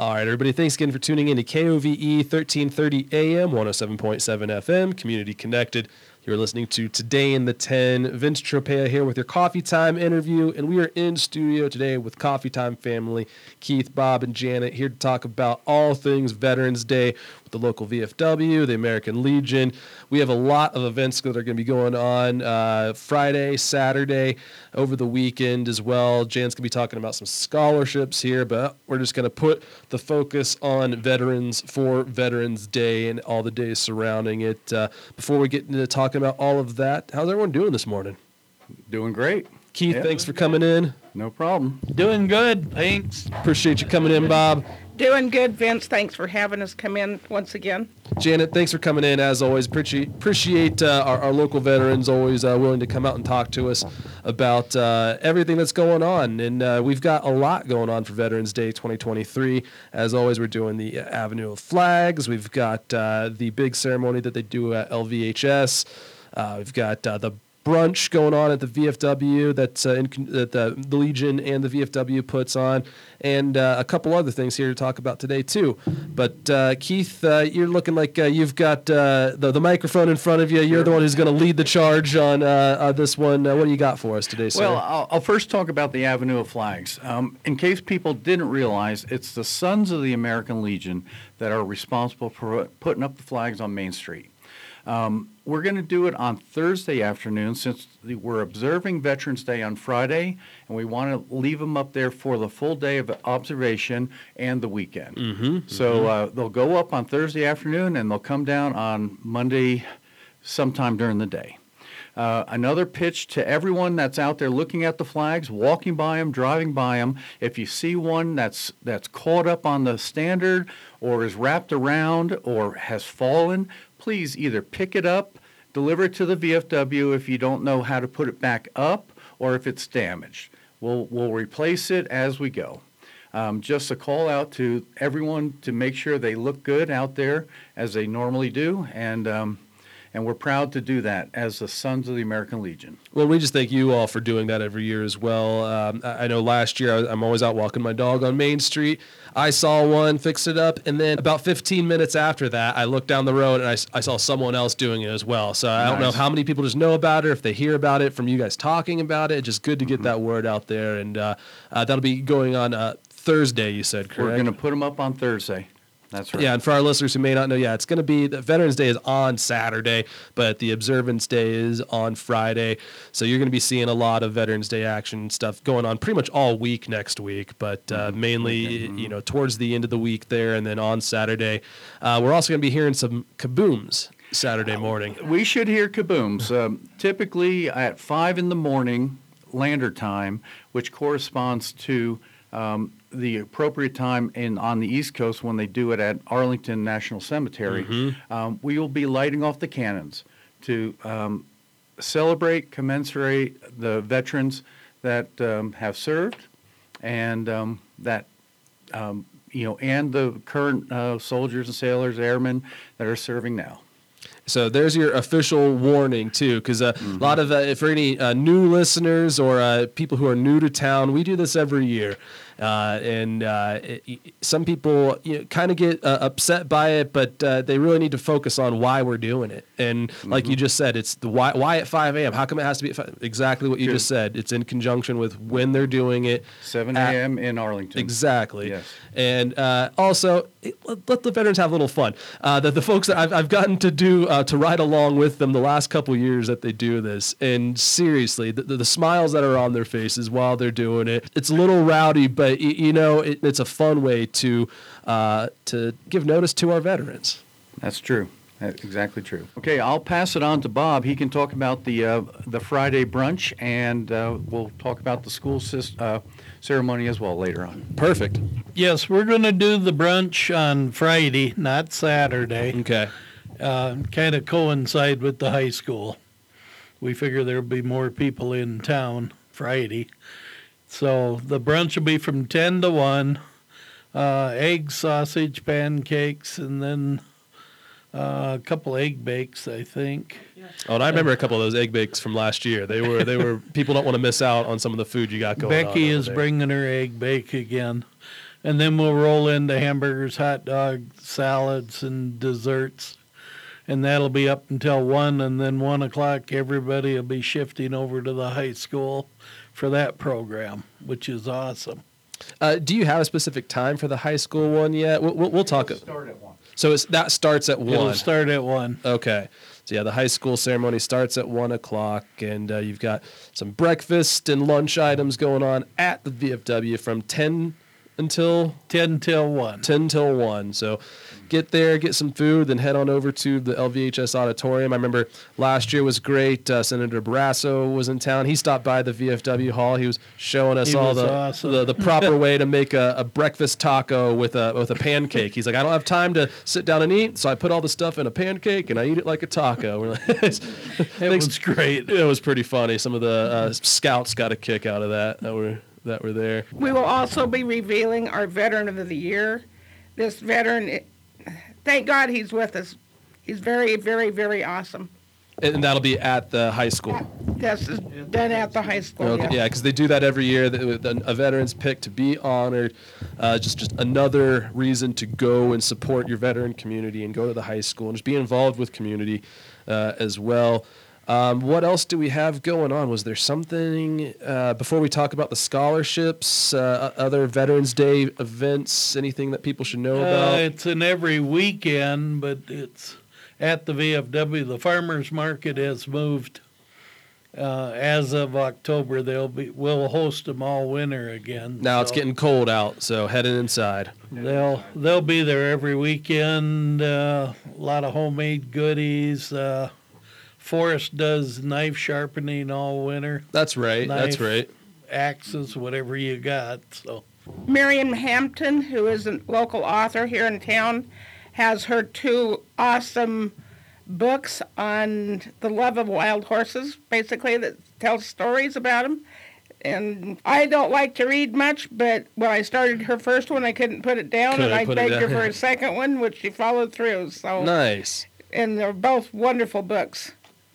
All right, everybody, thanks again for tuning in to KOVE 1330 AM, 107.7 FM, Community Connected. You're listening to Today in the 10. Vince Tropea here with your Coffee Time interview, and we are in studio today with Coffee Time family, Keith, Bob, and Janet, here to talk about all things Veterans Day with the local VFW, the American Legion. We have a lot of events that are going to be going on uh, Friday, Saturday, over the weekend as well. Jan's going to be talking about some scholarships here, but we're just going to put the focus on veterans for Veterans Day and all the days surrounding it. Uh, before we get into talking about all of that, how's everyone doing this morning? Doing great. Keith, Yeah. thanks for coming in. No problem. Doing good, thanks. Appreciate you coming in, Bob. Doing good, Vince. Thanks for having us come in once again. Janet, thanks for coming in. As always, appreciate appreciate uh, our, our local veterans always uh, willing to come out and talk to us about uh, everything that's going on. And uh, we've got a lot going on for Veterans Day 2023. As always, we're doing the Avenue of Flags. We've got uh, the big ceremony that they do at LVHS. Uh, we've got uh, the brunch going on at the VFW that's uh, in, that the, the Legion and the VFW puts on, and uh, a couple other things here to talk about today too. But uh, Keith, uh, you're looking like uh, you've got uh, the the microphone in front of you. You're the one who's going to lead the charge on uh, uh, this one. Uh, what do you got for us today, sir? Well, I'll, I'll first talk about the Avenue of Flags. Um, in case people didn't realize, it's the Sons of the American Legion that are responsible for putting up the flags on Main Street. Um, we're going to do it on Thursday afternoon since we're observing Veterans Day on Friday, and we want to leave them up there for the full day of observation and the weekend. mm-hmm. So uh, they'll go up on Thursday afternoon and they'll come down on Monday sometime during the day. Uh, another pitch to everyone that's out there looking at the flags, walking by them, driving by them. If you see one that's that's caught up on the standard or is wrapped around or has fallen, please either pick it up, deliver it to the VFW if you don't know how to put it back up or if it's damaged. We'll we'll replace it as we go. Um, just a call out to everyone to make sure they look good out there as they normally do, and um, and we're proud to do that as the Sons of the American Legion. Well, we just thank you all for doing that every year as well. Um, I I know last year I- I'm always out walking my dog on Main Street. I saw one, fixed it up, and then about 15 minutes after that, I looked down the road and I saw someone else doing it as well. So I don't know how many people just know about it, if they hear about it from you guys talking about it. Just good to get that word out there, and uh, uh, that'll be going on uh, Thursday. You said correct? We're going to put them up on Thursday. That's right. Yeah, and for our listeners who may not know, yeah, it's going to be the Veterans Day is on Saturday, but the Observance Day is on Friday. So you're going to be seeing a lot of Veterans Day action stuff going on pretty much all week next week, but uh, mainly you know towards the end of the week there, and then on Saturday, uh, we're also going to be hearing some kabooms Saturday morning. We should hear kabooms. Um, typically at five in the morning, lander time, which corresponds to um, the appropriate time in on the East Coast when they do it at Arlington National Cemetery. Um, we will be lighting off the cannons to um, celebrate, commensurate the veterans that um, have served, and um, that um, you know, and the current uh, soldiers and sailors, airmen that are serving now. So there's your official warning too, because uh, a lot of uh, for any uh, new listeners or uh, people who are new to town, we do this every year, uh, and uh, it, some people you know, kind of get uh, upset by it, but uh, they really need to focus on why we're doing it. And like you just said, it's the why, why at 5 a.m. How come it has to be at 5? exactly what you Good. just said? It's in conjunction with when they're doing it. 7 a.m. in Arlington. Exactly. Yes. And uh, also, it- let, let the veterans have a little fun. Uh, the, the folks that I've, I've gotten to do, uh, to ride along with them the last couple years that they do this, and seriously, the, the, the smiles that are on their faces while they're doing it, it's a little rowdy, but y- you know, it, it's a fun way to, uh, to give notice to our veterans. That's true. That's exactly true. Okay, I'll pass it on to Bob. He can talk about the uh, the Friday brunch, and uh, we'll talk about the school sys- uh, ceremony as well later on. Perfect. Yes, we're going to do the brunch on Friday, not Saturday. Okay. Uh, kind of coincide with the high school. We figure there'll be more people in town Friday. So the brunch will be from 10 to 1. Uh, egg, sausage, pancakes, and then uh, a couple egg bakes, I think. Oh, and I remember a couple of those egg bakes from last year. They were, they were, people don't want to miss out on some of the food you got going on. Becky is there. bringing her egg bake again. And then we'll roll into hamburgers, hot dogs, salads, and desserts. And that'll be up until one, and then one o'clock, everybody will be shifting over to the high school for that program, which is awesome. Uh, do you have a specific time for the high school one yet? We'll, we'll, we'll talk. Start at one. So it's, that starts at one. It'll one. start at one. Okay. So yeah, the high school ceremony starts at one o'clock, and uh, you've got some breakfast and lunch items going on at the VFW from ten until 10 till 1. 10 till 1. So get there, get some food, then head on over to the LVHS auditorium. I remember last year was great. Uh, Senator Barrasso was in town. He stopped by the VFW hall. He was showing us He all the, awesome. the the proper way to make a, a breakfast taco with a with a pancake. He's like, I don't have time to sit down and eat, so I put all the stuff in a pancake and I eat it like a taco. We're like, It was great. it was pretty funny. Some of the uh, scouts got a kick out of that that were that were there. We will also be revealing our Veteran of the Year. This veteran, thank God he's with us. He's very, very, very awesome. And that'll be at the high school. This is done at the high school. Okay, yeah, because they do that every year. the- the- A veteran's pick to be honored. Uh, just just another reason to go and support your veteran community and go to the high school and just be involved with community uh, as well. Um, what else do we have going on? Was there something uh, before we talk about the scholarships, uh, other Veterans Day events, anything that people should know Uh, about? it's in every weekend, but it's at the VFW. The farmers market has moved. Uh, as of October, they'll be we'll host them all winter again. now it's getting cold out, so heading inside. they'll they'll be there every weekend. Uh, a lot of homemade goodies. Forrest does knife sharpening all winter, That's right. That's right. axes, whatever you got. So Miriam Hampton, who is a local author here in town, has her two awesome books on the love of wild horses, basically, that tells stories about them. And I don't like to read much, but when I started her first one, I couldn't put it down, Couldn't and I put it begged her for a second one, which she followed through. So, Nice. and they're both wonderful books.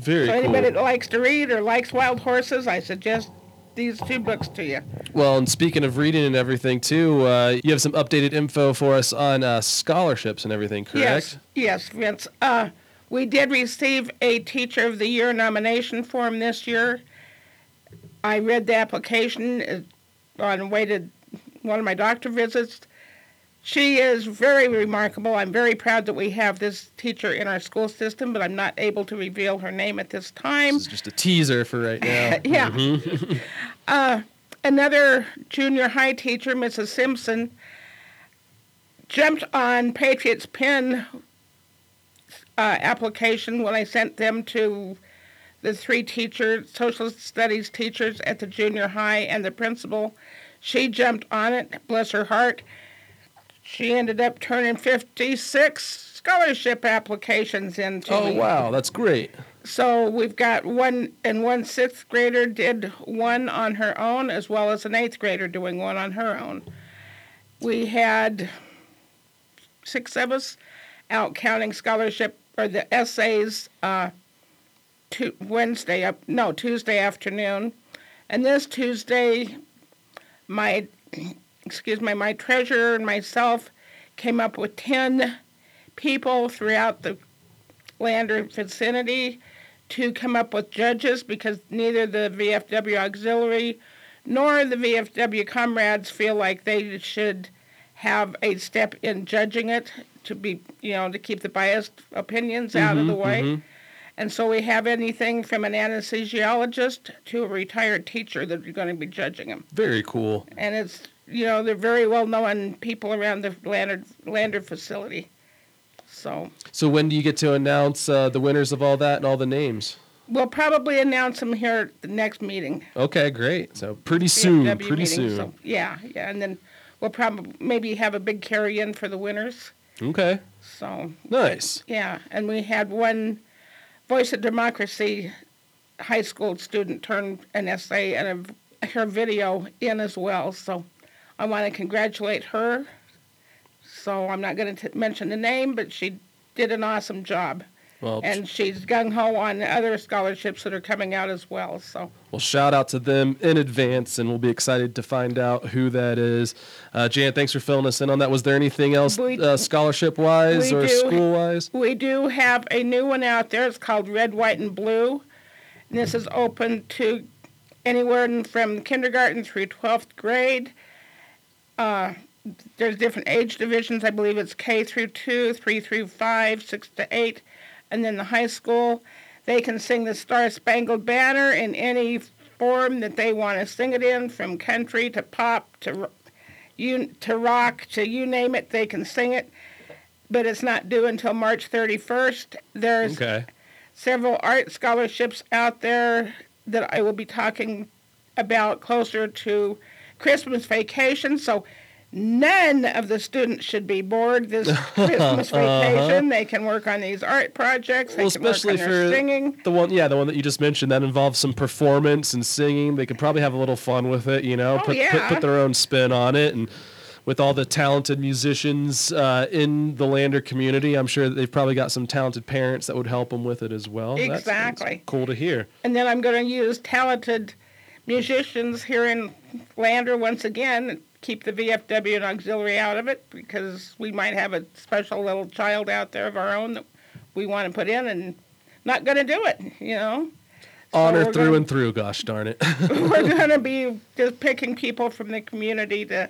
Very so cool. anybody that likes to read or likes wild horses, I suggest these two books to you. Well, and speaking of reading and everything too, uh, you have some updated info for us on uh, scholarships and everything, correct? Yes, yes, Vince. Uh, we did receive a Teacher of the Year nomination form this year. I read the application uh, on way to one of my doctor visits. She is very remarkable. I'm very proud that we have this teacher in our school system, but I'm not able to reveal her name at this time. This is just a teaser for right now. yeah. uh, another junior high teacher, Mrs. Simpson, jumped on Patriots Pen uh, application when I sent them to the three teachers, social studies teachers at the junior high and the principal. She jumped on it, bless her heart. She ended up turning 56 scholarship applications in. to Oh wow, that's great. So we've got one, and one sixth grader did one on her own, as well as an eighth grader doing one on her own. We had six of us out counting scholarship or the essays uh, to Wednesday up no Tuesday afternoon, and this Tuesday, my excuse me, my treasurer and myself came up with ten people throughout the Lander vicinity to come up with judges because neither the VFW auxiliary nor the VFW comrades feel like they should have a step in judging it to be, you know, to keep the biased opinions out of mm-hmm, the way. Mm-hmm. And so we have anything from an anesthesiologist to a retired teacher that are going to be judging them. Very cool. And it's, you know, they're very well known people around the Lander, Lander facility. So So when do you get to announce uh, the winners of all that and all the names? We'll probably announce them here at the next meeting. Okay, great. So pretty soon, pretty meeting, soon. so- yeah, yeah, and then we'll probably maybe have a big carry-in for the winners. Okay, So nice. yeah, and we had one Voice of Democracy high school student turned an essay and a, her video in as well. So I want to congratulate her. So I'm not going to mention the name, but she did an awesome job. Well, And she's gung ho on other scholarships that are coming out as well. So Well, shout out to them in advance, and we'll be excited to find out who that is. Uh, Jan, thanks for filling us in on that. Was there anything else uh, scholarship wise or school wise? we do have a new one out there. It's called Red, White, and Blue. And this is open to anywhere from kindergarten through 12th grade. Uh, there's different age divisions. I believe it's K through 2, 3 through 5, 6 to 8, and then the high school. They can sing the Star Spangled Banner in any form that they want to sing it in, from country to pop to you to rock to you name it. They can sing it, but it's not due until March 31st. There's Okay. several art scholarships out there that I will be talking about closer to Christmas vacation. So none of the students should be bored this Christmas vacation. They can work on these art projects. They Well, can work especially for singing. the one, yeah, the one that you just mentioned that involves some performance and singing. They could probably have a little fun with it, you know, Oh, put, put yeah. put their own spin on it, and with all the talented musicians uh, in the Lander community, I'm sure that they've probably got some talented parents that would help them with it as well. That's- that's Exactly. cool to hear. And then I'm going to use talented musicians here in Lander once again. Keep the VFW and auxiliary out of it because we might have a special little child out there of our own that we want to put in and not going to do it, you know. So Honor we're through gonna- and through. Gosh darn it. We're going to be just picking people from the community to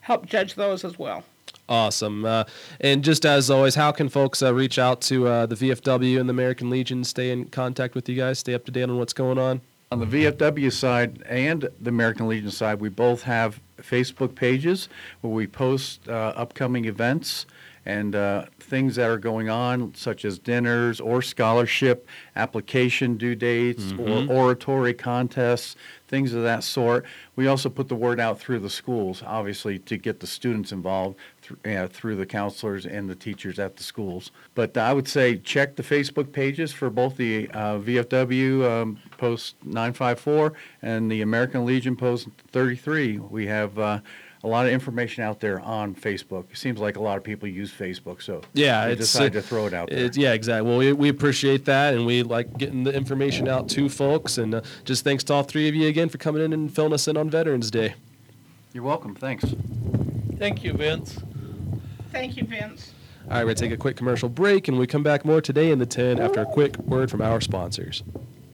help judge those as well. Awesome. Uh, and just as always, how can folks uh, reach out to uh, the VFW and the American Legion, stay in contact with you guys, stay up to date on what's going on? On the VFW side and the American Legion side, we both have Facebook pages where we post uh, upcoming events and uh, things that are going on, such as dinners or scholarship application due dates or oratory contests, things of that sort. We also put the word out through the schools, obviously, to get the students involved thr- uh, through the counselors and the teachers at the schools. But I would say check the Facebook pages for both the uh, VFW um, Post 954 and the American Legion Post 33. We have uh, a lot of information out there on Facebook. It seems like a lot of people use Facebook, so Yeah, we it's, decided uh, to throw it out there. It, yeah, exactly. Well, we, we appreciate that, and we like getting the information out to folks. And uh, just thanks to all three of you again for coming in and filling us in on Veterans Day. You're welcome. Thanks. Thank you, Vince. Thank you, Vince. All right, we're going to take a quick commercial break, and we come back more today in the 10 after a quick word from our sponsors.